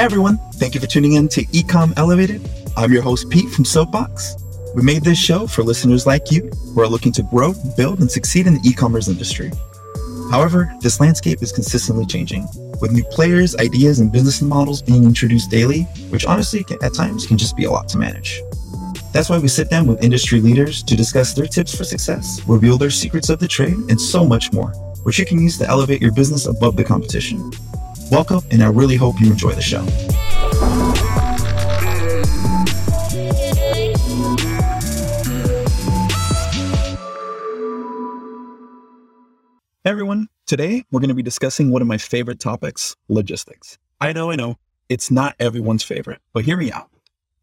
Hey everyone, thank you for tuning in to E-Comm Elevated. I'm your host, Pete from Soapbox. We made this show for listeners like you who are looking to grow, build, and succeed in the e commerce industry. However, this landscape is consistently changing, with new players, ideas, and business models being introduced daily, which honestly, at times, can just be a lot to manage. That's why we sit down with industry leaders to discuss their tips for success, reveal their secrets of the trade, and so much more, which you can use to elevate your business above the competition. Welcome, and I really hope you enjoy the show. Hey everyone, today we're going to be discussing one of my favorite topics logistics. I know, I know, it's not everyone's favorite, but hear me out.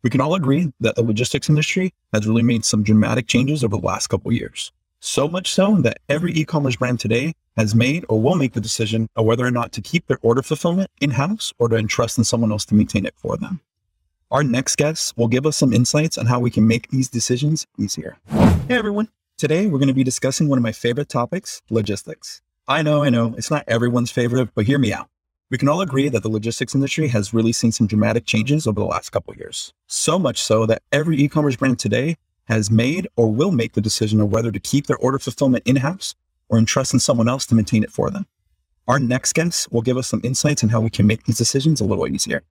We can all agree that the logistics industry has really made some dramatic changes over the last couple years. So much so that every e commerce brand today has made or will make the decision of whether or not to keep their order fulfillment in house or to entrust in someone else to maintain it for them. Our next guest will give us some insights on how we can make these decisions easier. Hey everyone, Today, we're going to be discussing one of my favorite topics logistics. I know, I know, it's not everyone's favorite, but hear me out. We can all agree that the logistics industry has really seen some dramatic changes over the last couple years. So much so that every e commerce brand today has made or will make the decision of whether to keep their order fulfillment in house or entrust in someone else to maintain it for them. Our next guest will give us some insights on how we can make these decisions a little easier.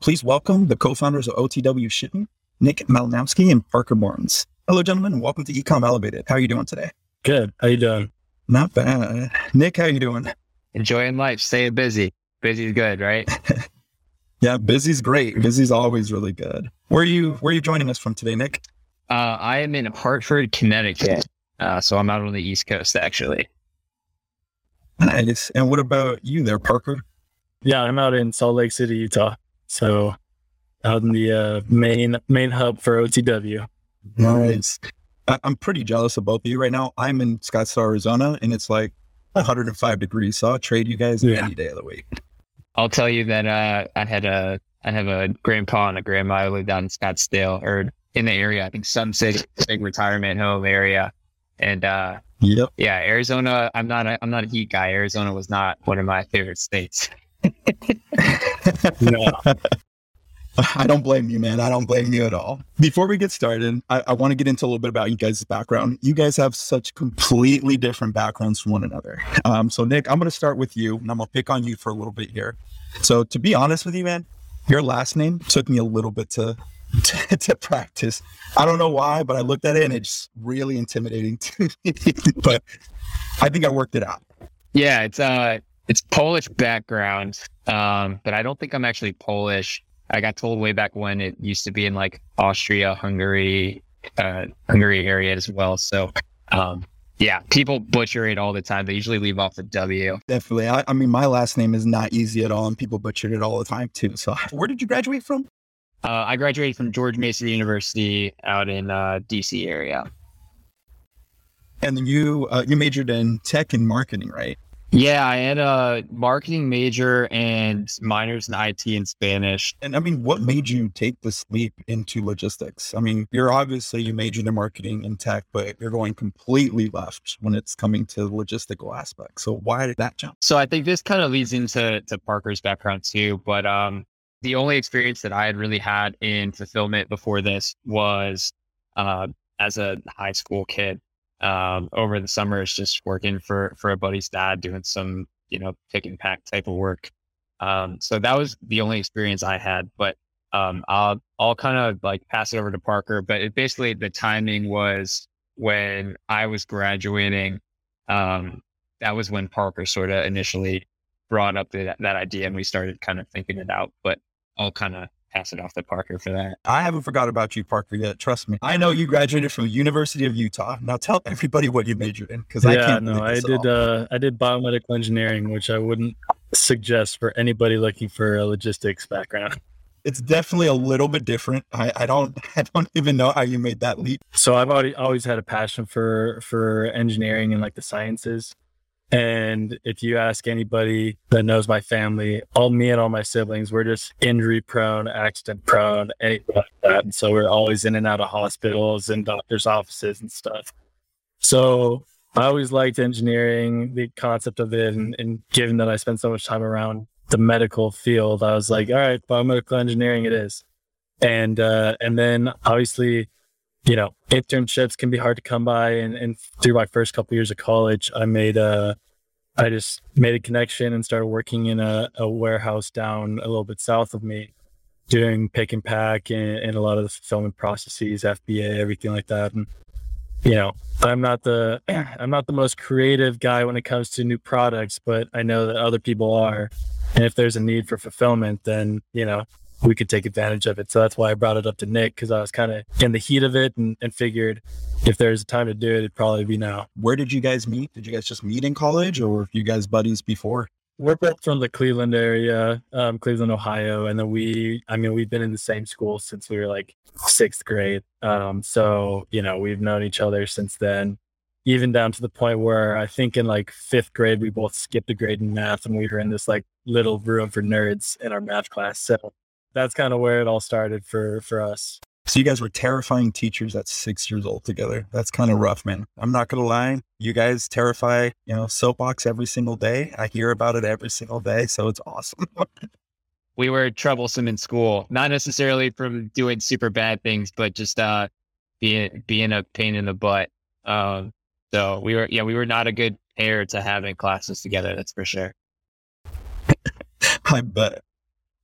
Please welcome the co founders of OTW Shipping, Nick Malinowski and Parker Barnes. Hello, gentlemen, and welcome to E-Comm Elevated. How are you doing today? Good. How you doing? Not bad. Nick, how are you doing? Enjoying life, staying busy. Busy's good, right? yeah, busy's great. Busy's always really good. Where are you? Where are you joining us from today, Nick? Uh, I am in Hartford, Connecticut. Uh, so I'm out on the East Coast, actually. Nice. And what about you, there, Parker? Yeah, I'm out in Salt Lake City, Utah. So out in the uh, main main hub for OTW. Nice. I'm pretty jealous of both of you right now. I'm in Scottsdale, Arizona, and it's like 105 degrees. So I'll trade you guys yeah. any day of the week. I'll tell you that uh, I had a I have a grandpa and a grandma who live down in Scottsdale or in the area. I think Sun City, big retirement home area, and uh, yep, yeah, Arizona. I'm not a, I'm not a heat guy. Arizona was not one of my favorite states. no. I don't blame you, man. I don't blame you at all. Before we get started, I, I want to get into a little bit about you guys' background. You guys have such completely different backgrounds from one another. Um, so, Nick, I'm going to start with you, and I'm going to pick on you for a little bit here. So, to be honest with you, man, your last name took me a little bit to to, to, practice. I don't know why, but I looked at it and it's really intimidating to me. but I think I worked it out. Yeah, it's uh it's Polish background. Um, but I don't think I'm actually Polish. I got told way back when it used to be in like Austria, Hungary, uh, Hungary area as well. So, um, yeah, people butcher it all the time. They usually leave off the W. Definitely. I, I, mean, my last name is not easy at all, and people butchered it all the time too. So, where did you graduate from? Uh, I graduated from George Mason University out in uh, DC area. And then you uh, you majored in tech and marketing, right? Yeah, I had a marketing major and minors in IT and Spanish. And I mean, what made you take this leap into logistics? I mean, you're obviously you majored in marketing and tech, but you're going completely left when it's coming to the logistical aspect. So why did that jump? So I think this kind of leads into to Parker's background too. But um, the only experience that I had really had in fulfillment before this was uh, as a high school kid um, over the summers, just working for for a buddy's dad, doing some you know pick and pack type of work. Um, so that was the only experience I had. But um, I'll I'll kind of like pass it over to Parker. But it basically the timing was when I was graduating. Um, that was when Parker sort of initially brought up the, that idea, and we started kind of thinking it out. But I'll kind of pass it off to Parker for that. I haven't forgot about you, Parker, yet. Trust me. I know you graduated from University of Utah. Now tell everybody what you majored in because yeah, I can't. no, I did. Uh, I did biomedical engineering, which I wouldn't suggest for anybody looking for a logistics background. It's definitely a little bit different. I, I don't I don't even know how you made that leap. So I've already always had a passion for for engineering and like the sciences. And if you ask anybody that knows my family, all me and all my siblings, we're just injury prone, accident prone, anything like that. And so we're always in and out of hospitals and doctors' offices and stuff. So I always liked engineering, the concept of it. And, and given that I spent so much time around the medical field, I was like, all right, biomedical engineering it is. And uh, and then obviously, you know, internships can be hard to come by. And, and through my first couple years of college, I made a I just made a connection and started working in a, a warehouse down a little bit south of me, doing pick and pack and, and a lot of the fulfillment processes, FBA, everything like that. And you know, I'm not the I'm not the most creative guy when it comes to new products, but I know that other people are. And if there's a need for fulfillment, then you know we could take advantage of it. So that's why I brought it up to Nick because I was kind of in the heat of it and, and figured if there's a time to do it, it'd probably be now. Where did you guys meet? Did you guys just meet in college, or were you guys buddies before? We're both from the Cleveland area, um, Cleveland, Ohio, and then we, I mean, we've been in the same school since we were like sixth grade. Um, so you know, we've known each other since then. Even down to the point where I think in like fifth grade we both skipped a grade in math, and we were in this like little room for nerds in our math class. So that's kind of where it all started for for us. So you guys were terrifying teachers at six years old together. That's kind of rough, man. I'm not gonna lie. You guys terrify, you know, soapbox every single day. I hear about it every single day, so it's awesome. we were troublesome in school, not necessarily from doing super bad things, but just uh being being a pain in the butt. Um, so we were, yeah, we were not a good pair to have in classes together. That's for sure. I bet.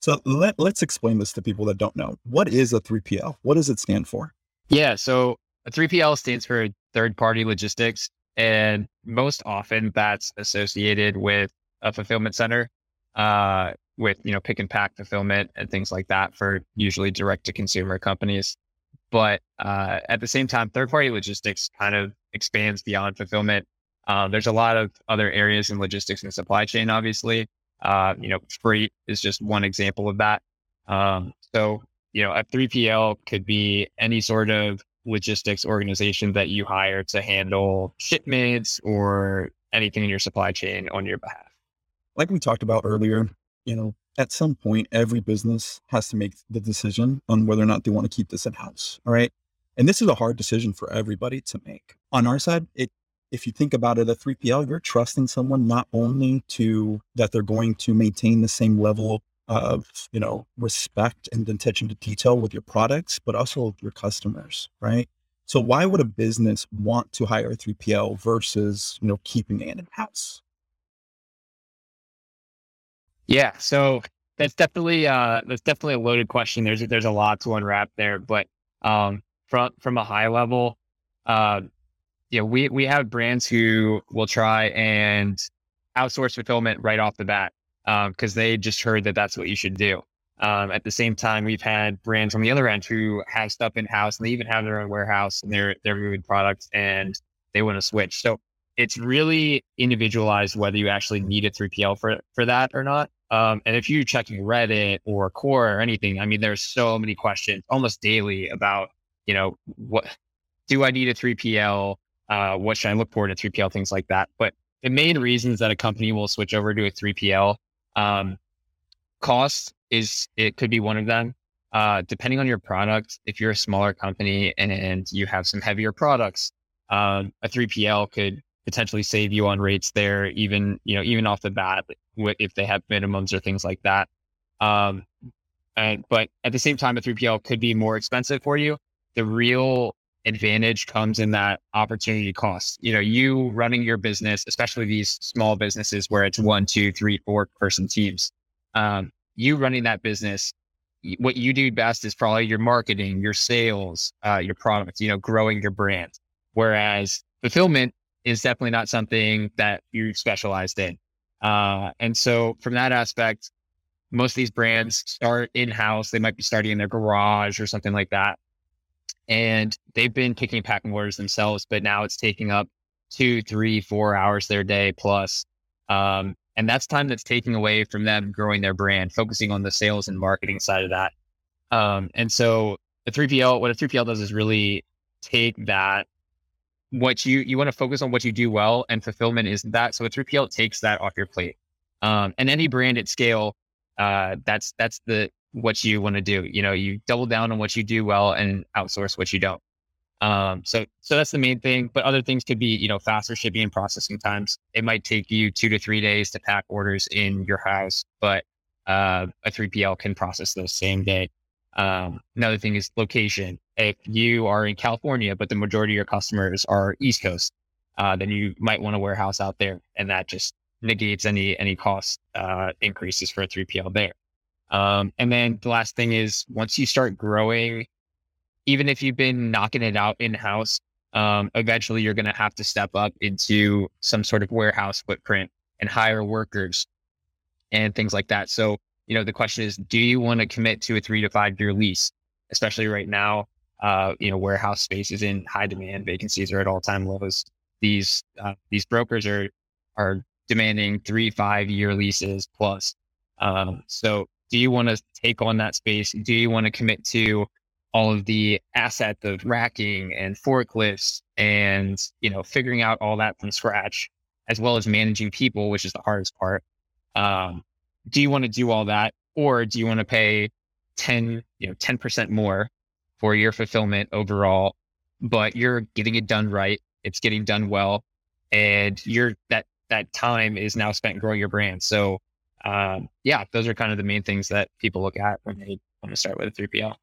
So let, let's explain this to people that don't know. What is a 3PL? What does it stand for? Yeah. So a 3PL stands for third party logistics. And most often that's associated with a fulfillment center, uh, with, you know, pick and pack fulfillment and things like that for usually direct to consumer companies. But uh, at the same time, third party logistics kind of expands beyond fulfillment. Um, there's a lot of other areas in logistics and supply chain, obviously, uh, you know, freight is just one example of that. Um, so, you know, a 3PL could be any sort of logistics organization that you hire to handle shipments or anything in your supply chain on your behalf. Like we talked about earlier, you know, at some point, every business has to make the decision on whether or not they want to keep this in house. All right. And this is a hard decision for everybody to make. On our side, it if you think about it, a 3PL, you're trusting someone not only to that they're going to maintain the same level of, you know, respect and attention to detail with your products, but also your customers, right? So why would a business want to hire a 3PL versus, you know, keeping it in house? Yeah, so that's definitely uh that's definitely a loaded question. There's there's a lot to unwrap there, but um from from a high level, uh know, we we have brands who will try and outsource fulfillment right off the bat because um, they just heard that that's what you should do. Um, at the same time, we've had brands on the other end who have stuff in house and they even have their own warehouse and they're they're moving products and they want to switch. So it's really individualized whether you actually need a 3PL for for that or not. Um, and if you're checking Reddit or Quora or anything, I mean, there's so many questions almost daily about, you know, what do I need a 3PL? Uh, what should I look for in a 3PL, things like that. But the main reasons that a company will switch over to a 3PL, um, cost is, it could be one of them. Uh, depending on your product, if you're a smaller company and, and you have some heavier products, um, a 3PL could potentially save you on rates there, even, you know, even off the bat, if they have minimums or things like that. Um, and, but at the same time, a 3PL could be more expensive for you. The real advantage comes in that opportunity cost. You know, you running your business, especially these small businesses where it's one, two, three, four person teams. Um, you running that business, what you do best is probably your marketing, your sales, uh, your products, you know, growing your brand. Whereas fulfillment is definitely not something that you specialized in. Uh, and so from that aspect, most of these brands start in house. They might be starting in their garage or something like that and they've been picking packing orders themselves, but now it's taking up two, three, four hours their day plus. Um, and that's time that's taking away from them growing their brand, focusing on the sales and marketing side of that. Um, and so the 3PL, what a 3PL does is really take that, what you, you want to focus on what you do well and fulfillment is that. So a 3PL takes that off your plate. Um, and any brand at scale, uh, that's, that's the, what you want to do. You know, you double down on what you do well and outsource what you don't. Um, so, so that's the main thing. But other things could be, you know, faster shipping and processing times. It might take you two to three days to pack orders in your house, but uh, a 3PL can process those same day. Um, another thing is location. If you are in California, but the majority of your customers are East Coast, uh, then you might want a warehouse out there, and that just negates any any cost uh, increases for a 3PL there. Um, and then the last thing is once you start growing, even if you've been knocking it out in house, um, eventually you're going to have to step up into some sort of warehouse footprint and hire workers and things like that. So, you know, the question is, do you want to commit to a three to five year lease, especially right now? Uh, you know, warehouse space is in high demand. Vacancies are at all time lows. These uh, these brokers are are demanding three five year leases plus. Um, so do you want to take on that space? Do you want to commit to all of the asset of racking and forklifts and, you know, figuring out all that from scratch, as well as managing people, which is the hardest part. Um, do you want to do all that or do you want to pay 10, you know, 10% more for your fulfillment overall, but you're getting it done right. It's getting done well. And you're that, that time is now spent growing your brand. So um, yeah, those are kind of the main things that people look at when they want to start with a 3PL.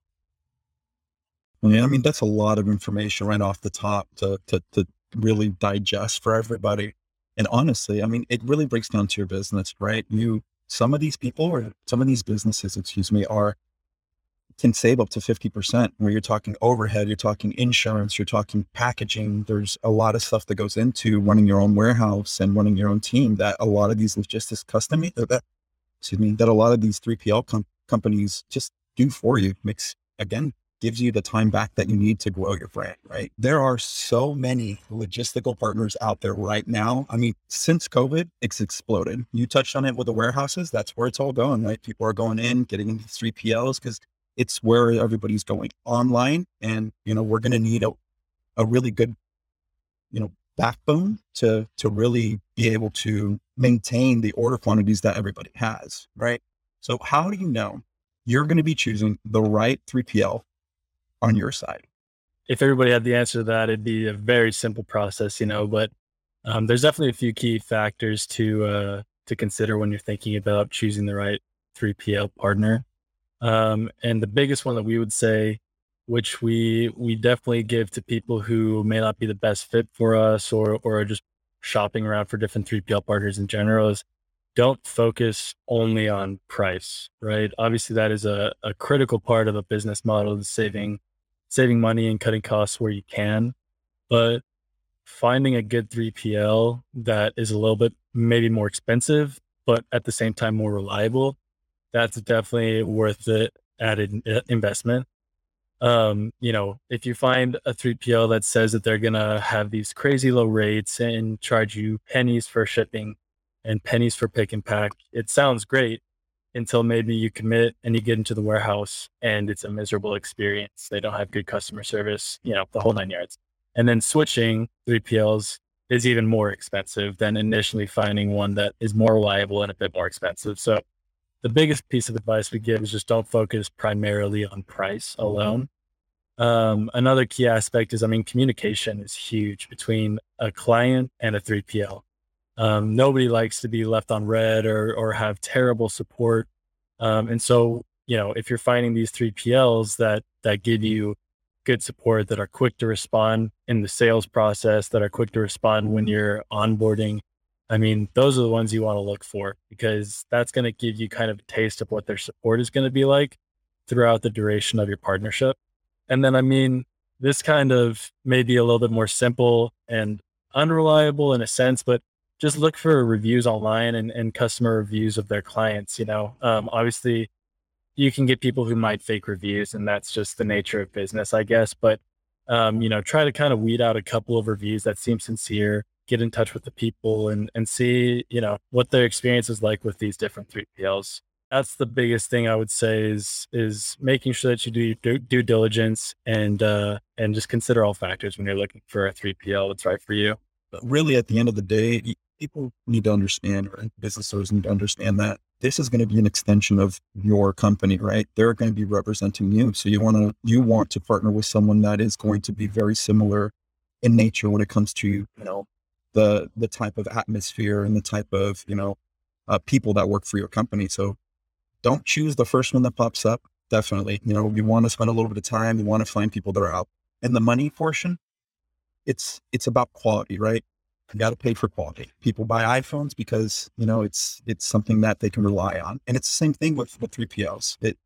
Yeah, I mean that's a lot of information right off the top to to to really digest for everybody. And honestly, I mean, it really breaks down to your business, right? You some of these people or some of these businesses, excuse me, are can save up to 50% where you're talking overhead, you're talking insurance, you're talking packaging. There's a lot of stuff that goes into running your own warehouse and running your own team that a lot of these logistics custom, uh, that, excuse me, that a lot of these 3PL com- companies just do for you. Makes, again, gives you the time back that you need to grow your brand, right? There are so many logistical partners out there right now. I mean, since COVID, it's exploded. You touched on it with the warehouses. That's where it's all going, right? People are going in, getting into 3PLs because it's where everybody's going online. And, you know, we're going to need a, a really good, you know, backbone to, to really be able to maintain the order quantities that everybody has, right? So how do you know you're going to be choosing the right 3PL on your side? If everybody had the answer to that, it'd be a very simple process, you know, but um, there's definitely a few key factors to, uh, to consider when you're thinking about choosing the right 3PL partner. Um, and the biggest one that we would say, which we we definitely give to people who may not be the best fit for us or or are just shopping around for different 3PL partners in general is don't focus only on price, right? Obviously that is a, a critical part of a business model is saving saving money and cutting costs where you can. But finding a good 3PL that is a little bit maybe more expensive, but at the same time more reliable that's definitely worth the added investment. Um, you know, if you find a 3PL that says that they're going to have these crazy low rates and charge you pennies for shipping and pennies for pick and pack, it sounds great until maybe you commit and you get into the warehouse and it's a miserable experience. They don't have good customer service, you know, the whole nine yards. And then switching 3PLs is even more expensive than initially finding one that is more reliable and a bit more expensive. So the biggest piece of advice we give is just don't focus primarily on price alone. Um, another key aspect is, I mean, communication is huge between a client and a 3PL. Um, nobody likes to be left on read or, or have terrible support. Um, and so, you know, if you're finding these 3PLs that, that give you good support, that are quick to respond in the sales process, that are quick to respond when you're onboarding, I mean, those are the ones you want to look for because that's going to give you kind of a taste of what their support is going to be like throughout the duration of your partnership. And then, I mean, this kind of may be a little bit more simple and unreliable in a sense, but just look for reviews online and, and customer reviews of their clients. You know, um, obviously, you can get people who might fake reviews, and that's just the nature of business, I guess. But um, you know, try to kind of weed out a couple of reviews that seem sincere get in touch with the people and and see you know what their experience is like with these different 3PLs. That's the biggest thing I would say is is making sure that you do due, due diligence and uh, and just consider all factors when you're looking for a 3PL that's right for you. But really, at the end of the day, people need to understand, or business owners need to understand that this is going to be an extension of your company, right? They're going to be representing you, so you want to you want to partner with someone that is going to be very similar in nature when it comes to you know the the type of atmosphere and the type of you know uh, people that work for your company. So don't choose the first one that pops up. Definitely. You know, you want to spend a little bit of time. You want to find people that are out. And the money portion, it's it's about quality, right? You got to pay for quality. People buy iPhones because you know it's it's something that they can rely on, and it's the same thing with with 3PLs. It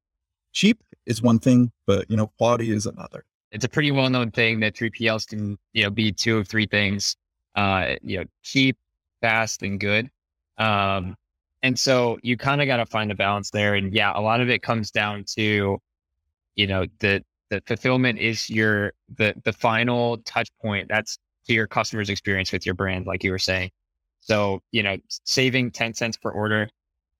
cheap is one thing, but you know quality is another. It's a pretty well known thing that 3PLs can you know be two of three things. Uh, you know, cheap, fast, and good. Um, and so you kind of got to find a balance there. And yeah, a lot of it comes down to, you know, the the fulfillment is your the the final touch point. That's to your customer's experience with your brand, like you were saying. So, you know, saving 10 cents per order,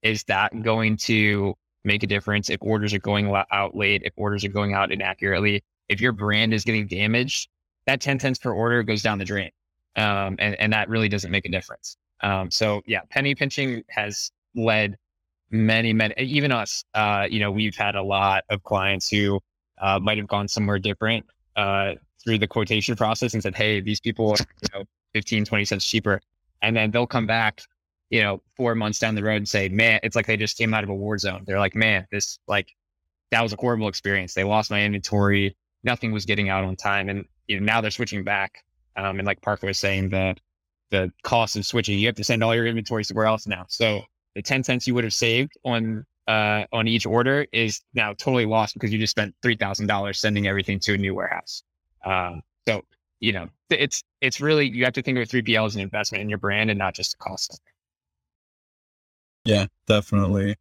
is that going to make a difference if orders are going out late, if orders are going out inaccurately? If your brand is getting damaged, that 10 cents per order goes down the drain. Um, and, and that really doesn't make a difference. Um, so yeah, penny pinching has led many, many, even us, uh, you know, we've had a lot of clients who uh, might have gone somewhere different uh, through the quotation process and said, Hey, these people are, you know, 15, 20 cents cheaper. And then they'll come back, you know, four months down the road and say, man, it's like they just came out of a war zone. They're like, man, this like, that was a horrible experience. They lost my inventory. Nothing was getting out on time. And, you know, now they're switching back. Um, and like Parker was saying, the, the cost of switching, you have to send all your inventory somewhere else now. So the 10 cents you would have saved on uh, on each order is now totally lost because you just spent three thousand dollars sending everything to a new warehouse. Um, so you know, it's it's really you have to think of 3PL as an investment in your brand and not just a cost Yeah, definitely.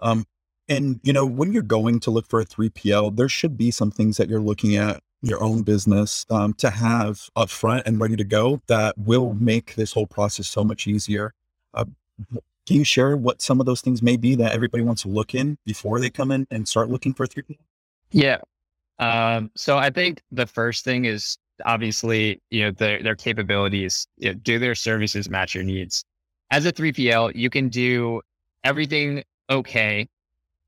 Um, and you know, when you're going to look for a 3PL, there should be some things that you're looking at your own business um, to have upfront and ready to go that will make this whole process so much easier. Uh, can you share what some of those things may be that everybody wants to look in before they come in and start looking for 3PL? Yeah. Um, so I think the first thing is obviously, you know, their, their capabilities, you know, do their services match your needs? As a 3PL, you can do everything okay,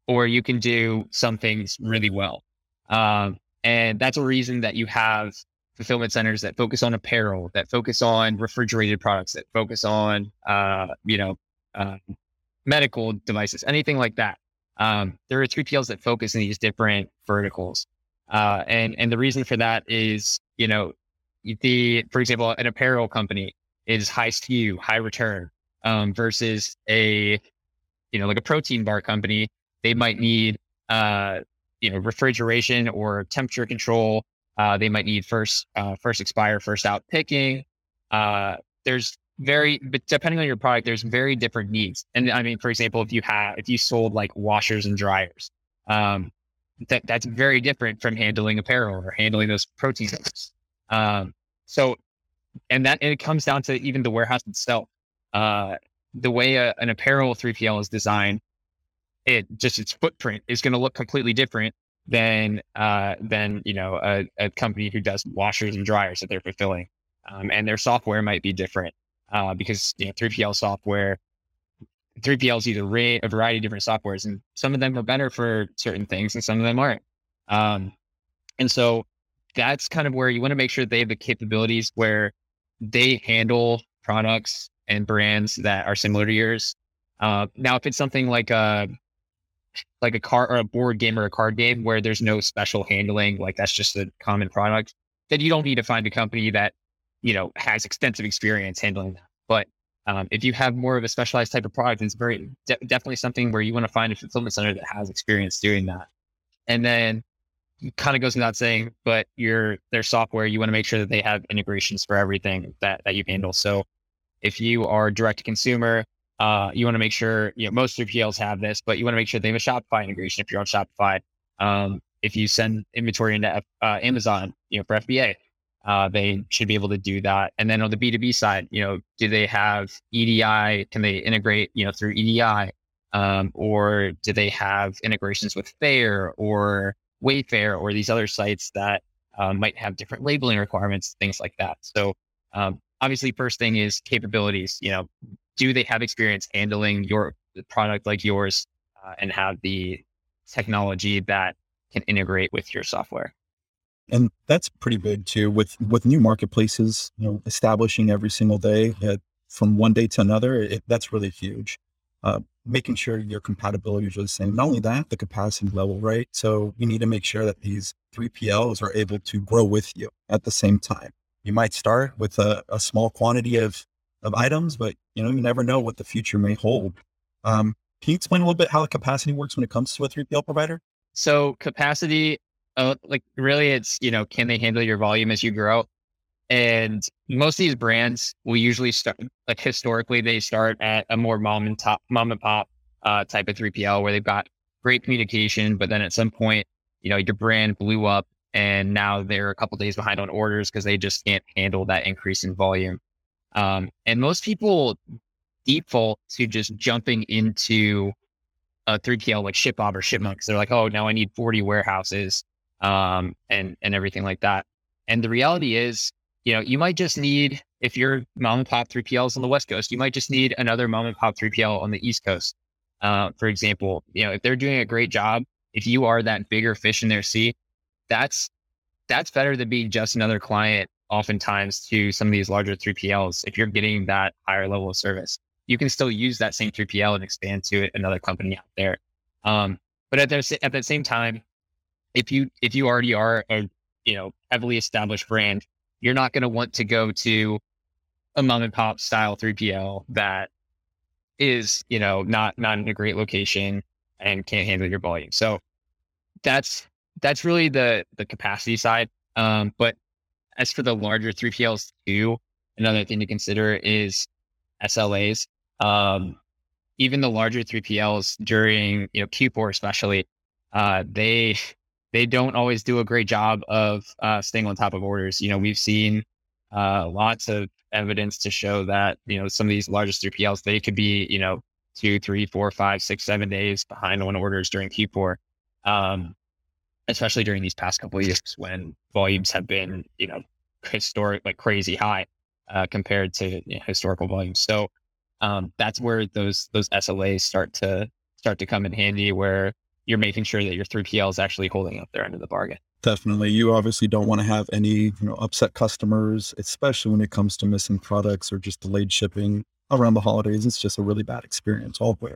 or you can do some things really well. Um, and that's a reason that you have fulfillment centers that focus on apparel, that focus on refrigerated products, that focus on, uh, you know, uh, medical devices, anything like that. Um, there are 3PLs that focus in these different verticals. Uh, and, and the reason for that is, you know, the, for example, an apparel company is high SKU, high return, um, versus a, you know, like a protein bar company, they might need, uh, you know, refrigeration or temperature control. Uh, they might need first, uh, first expire, first out picking. Uh, there's very, depending on your product, there's very different needs. And I mean, for example, if you have, if you sold like washers and dryers, um, that that's very different from handling apparel or handling those proteins. Um, so, and that, and it comes down to even the warehouse itself. Uh, the way a, an apparel 3PL is designed, it just its footprint is going to look completely different than uh, than you know a, a, company who does washers and dryers that they're fulfilling, um, and their software might be different uh, because you know 3PL software, 3PL is either a variety of different softwares, and some of them are better for certain things, and some of them aren't. Um, and so that's kind of where you want to make sure they have the capabilities where they handle products and brands that are similar to yours. Uh, now, if it's something like a like a car or a board game or a card game where there's no special handling, like that's just a common product, then you don't need to find a company that you know, has extensive experience handling that. But um, if you have more of a specialized type of product, it's very de- definitely something where you want to find a fulfillment center that has experience doing that. And then kind of goes without saying, but your their software, you want to make sure that they have integrations for everything that that you handle. So if you are direct to consumer, uh, you want to make sure you know most 3PLs have this, but you want to make sure they have a Shopify integration if you're on Shopify. Um, if you send inventory into uh, Amazon, you know for FBA, uh, they should be able to do that. And then on the B2B side, you know, do they have EDI? Can they integrate, you know, through EDI? Um, or do they have integrations with Faire or Wayfair or these other sites that um, might have different labeling requirements, things like that. So um, obviously, first thing is capabilities. You know, do they have experience handling your product like yours uh, and have the technology that can integrate with your software? and that's pretty big too with with new marketplaces you know establishing every single day uh, from one day to another it, that's really huge uh, making sure your compatibility is the same. Not only that, the capacity level, right? So you need to make sure that these 3PLs are able to grow with you at the same time. You might start with a, a small quantity of, of items, but you know, you never know what the future may hold. Um, can you explain a little bit how the capacity works when it comes to a 3PL provider? So capacity, uh, like really it's, you know, can they handle your volume as you grow? And most of these brands will usually start, like historically, they start at a more mom and top, mom and pop uh, type of 3PL where they've got great communication, but then at some point, you know, your brand blew up and now they're a couple days behind on orders because they just can't handle that increase in volume. Um, and most people default to just jumping into a 3PL like ShipBob or Shipmonk because they're like, oh, now I need 40 warehouses um, and and everything like that. And the reality is, you know, you might just need if you're mom and pop 3PLs on the West Coast, you might just need another mom and pop 3PL on the East Coast. Uh, for example, you know, if they're doing a great job, if you are that bigger fish in their sea, that's that's better than being just another client oftentimes to some of these larger 3PLs if you're getting that higher level of service you can still use that same 3PL and expand to another company out there. Um, but at the, at the same time, if you if you already are a you know heavily established brand, you're not going to want to go to a mom and pop style 3PL that is you know not not in a great location and can't handle your volume. So that's that's really the the capacity side. Um, but as for the larger 3PLs too, another thing to consider is SLAs um, even the larger 3PLs during you know Q4 especially, uh, they they don't always do a great job of uh, staying on top of orders. You know, we've seen uh, lots of evidence to show that you know some of these largest 3PLs they could be you know two, three, four, five, six, seven days behind on orders during Q4. Um, especially during these past couple of years when volumes have been, you know, historic, like crazy high uh, compared to you know, historical volumes. So um, that's where those those SLAs start to start to come in handy, where you're making sure that your 3PL is actually holding up their end of the bargain. Definitely, you obviously don't want to have any you know upset customers, especially when it comes to missing products or just delayed shipping around the holidays. It's just a really bad experience all the way.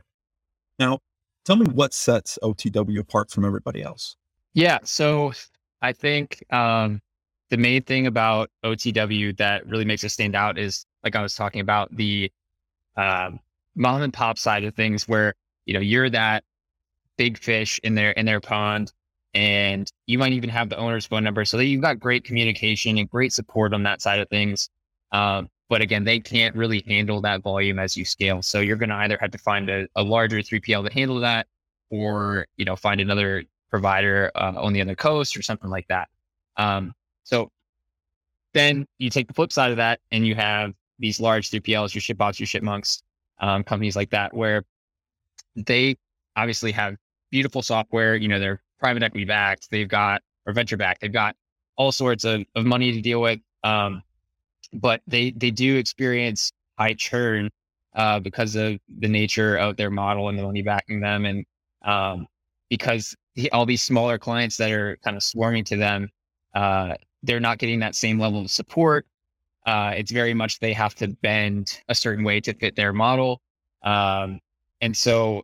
Now, tell me what sets OTW apart from everybody else. Yeah, so I think um, the main thing about OTW that really makes us stand out is, like I was talking about, the um, mom and pop side of things where, you know, you're that big fish in their, in their pond and you might even have the owner's phone number. So that you've got great communication and great support on that side of things. Um, but again, they can't really handle that volume as you scale. So you're going to either have to find a, a, larger 3PL to handle that, or you know, find another provider uh, on the other coast or something like that. Um, so then you take the flip side of that, and you have these large 3PLs, your ShipBobs, your ShipMonks, um, companies like that, where they obviously have beautiful software. You know, they're private equity backed, they've got or venture backed, they've got all sorts of, of money to deal with. Um, but they they do experience high churn uh, because of the nature of their model and the money backing them, and um, because all these smaller clients that are kind of swarming to them, uh, they're not getting that same level of support uh, it's very much they have to bend a certain way to fit their model. Um, and so,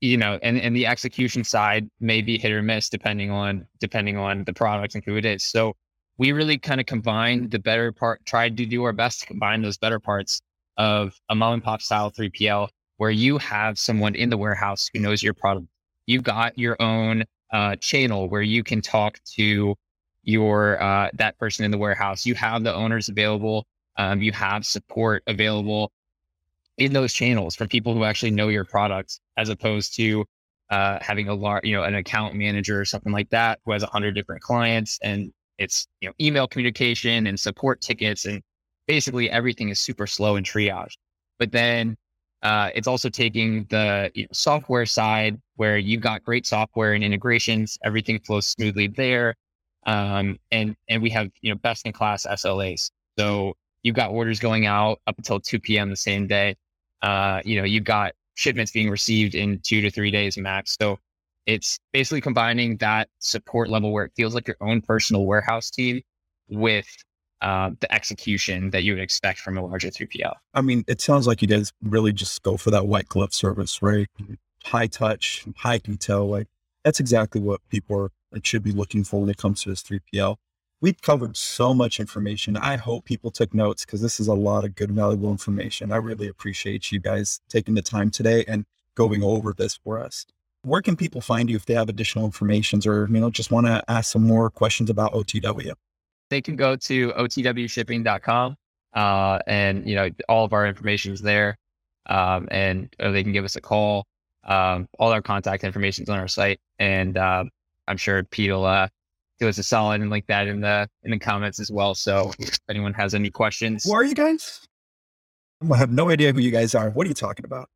you know, and, and the execution side may be hit or miss depending on depending on the product and who it is. So we really kind of combine the better part, tried to do our best to combine those better parts of a mom and pop style 3PL where you have someone in the warehouse who knows your product. You've got your own uh, channel where you can talk to your uh, that person in the warehouse. You have the owners available. Um, you have support available in those channels from people who actually know your products, as opposed to uh, having a large, you know, an account manager or something like that who has a hundred different clients and it's you know email communication and support tickets and basically everything is super slow and triage. But then uh, it's also taking the you know, software side where you've got great software and integrations, everything flows smoothly there. Um, and, and we have, you know, best in class SLAs. So you've got orders going out up until 2 p.m. the same day. Uh, you know, you've got shipments being received in two to three days max. So it's basically combining that support level where it feels like your own personal warehouse team with uh, the execution that you would expect from a larger 3PL. I mean, it sounds like you guys really just go for that white glove service, right? High touch, high detail. Like that's exactly what people are, like, should be looking for when it comes to this 3PL. We've covered so much information. I hope people took notes because this is a lot of good, valuable information. I really appreciate you guys taking the time today and going over this for us. Where can people find you if they have additional information or, you know, just want to ask some more questions about OTW? they can go to otwshipping.com uh, and you know all of our information is there um, and they can give us a call um, all our contact information is on our site and uh, i'm sure pete will uh, give us a solid and link that in the in the comments as well. So if anyone has any questions. Who are you guys? I have no idea who you guys are. What are you talking about?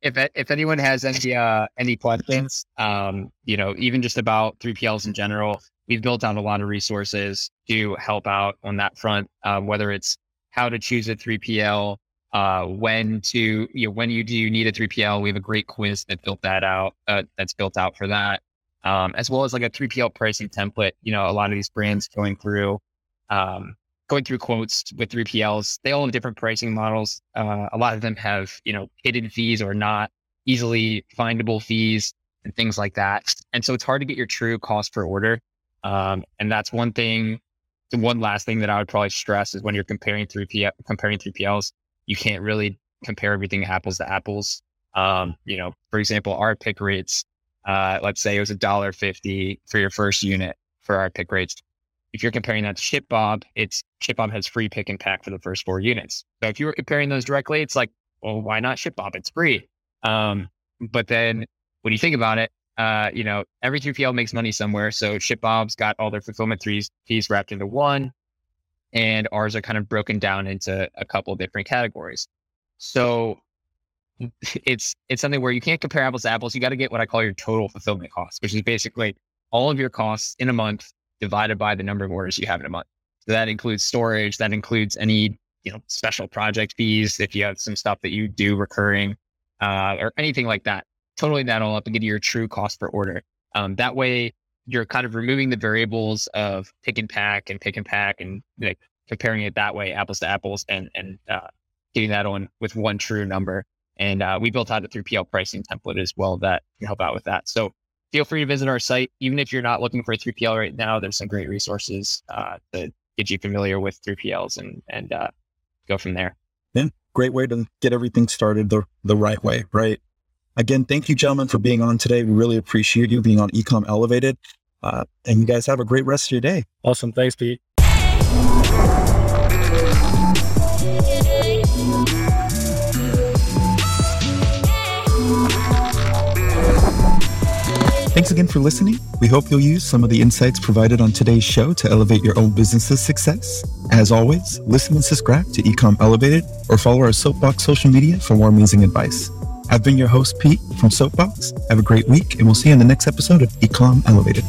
If if anyone has any uh, any questions, um, you know, even just about 3PLs in general, we've built out a lot of resources to help out on that front. Uh, whether it's how to choose a 3PL, uh, when to you know when you do you need a 3PL, we have a great quiz that built that out. Uh, that's built out for that, um, as well as like a 3PL pricing template. You know, a lot of these brands going through. Um, going through quotes with 3PLs, they all have different pricing models. Uh, a lot of them have, you know, hidden fees or not easily findable fees and things like that. And so it's hard to get your true cost per order. Um, and that's one thing. The one last thing that I would probably stress is when you're comparing 3PL, comparing 3PLs, you can't really compare everything apples to apples. Um, you know, for example, our pick rates, uh, let's say it was a dollar fifty for your first unit for our pick rates if you're comparing that to ShipBob, it's ShipBob has free pick and pack for the first four units. So if you were comparing those directly, it's like, well, why not ShipBob? It's free. Um, but then when you think about it, uh, you know, every 3PL makes money somewhere. So ShipBob's got all their fulfillment fees, fees wrapped into one, and ours are kind of broken down into a couple different categories. So it's it's something where you can't compare apples to apples. You got to get what I call your total fulfillment cost, which is basically all of your costs in a month divided by the number of orders you have in a month. So that includes storage, that includes any, you know, special project fees if you have some stuff that you do recurring, uh, or anything like that. Totally that all up and get your true cost per order. Um, that way you're kind of removing the variables of pick and pack and pick and pack and like comparing it that way, apples to apples, and and uh, getting that on with one true number. And uh, we built out a 3PL pricing template as well that can help out with that. So feel free to visit our site. Even if you're not looking for a 3PL right now, there's some great resources uh, to get you familiar with 3PLs and and uh, go from there. Yeah, great way to get everything started the the right way, right? Again, thank you, gentlemen, for being on today. We really appreciate you being on E-Comm Elevated. Uh, and you guys have a great rest of your day. Awesome. Thanks, Pete. Thanks again for listening. We hope you'll use some of the insights provided on today's show to elevate your own business's success. As always, listen and subscribe to E-Comm Elevated or follow our Soapbox social media for more amazing advice. I've been your host, Pete from Soapbox. Have a great week, and we'll see you in the next episode of E-Comm Elevated.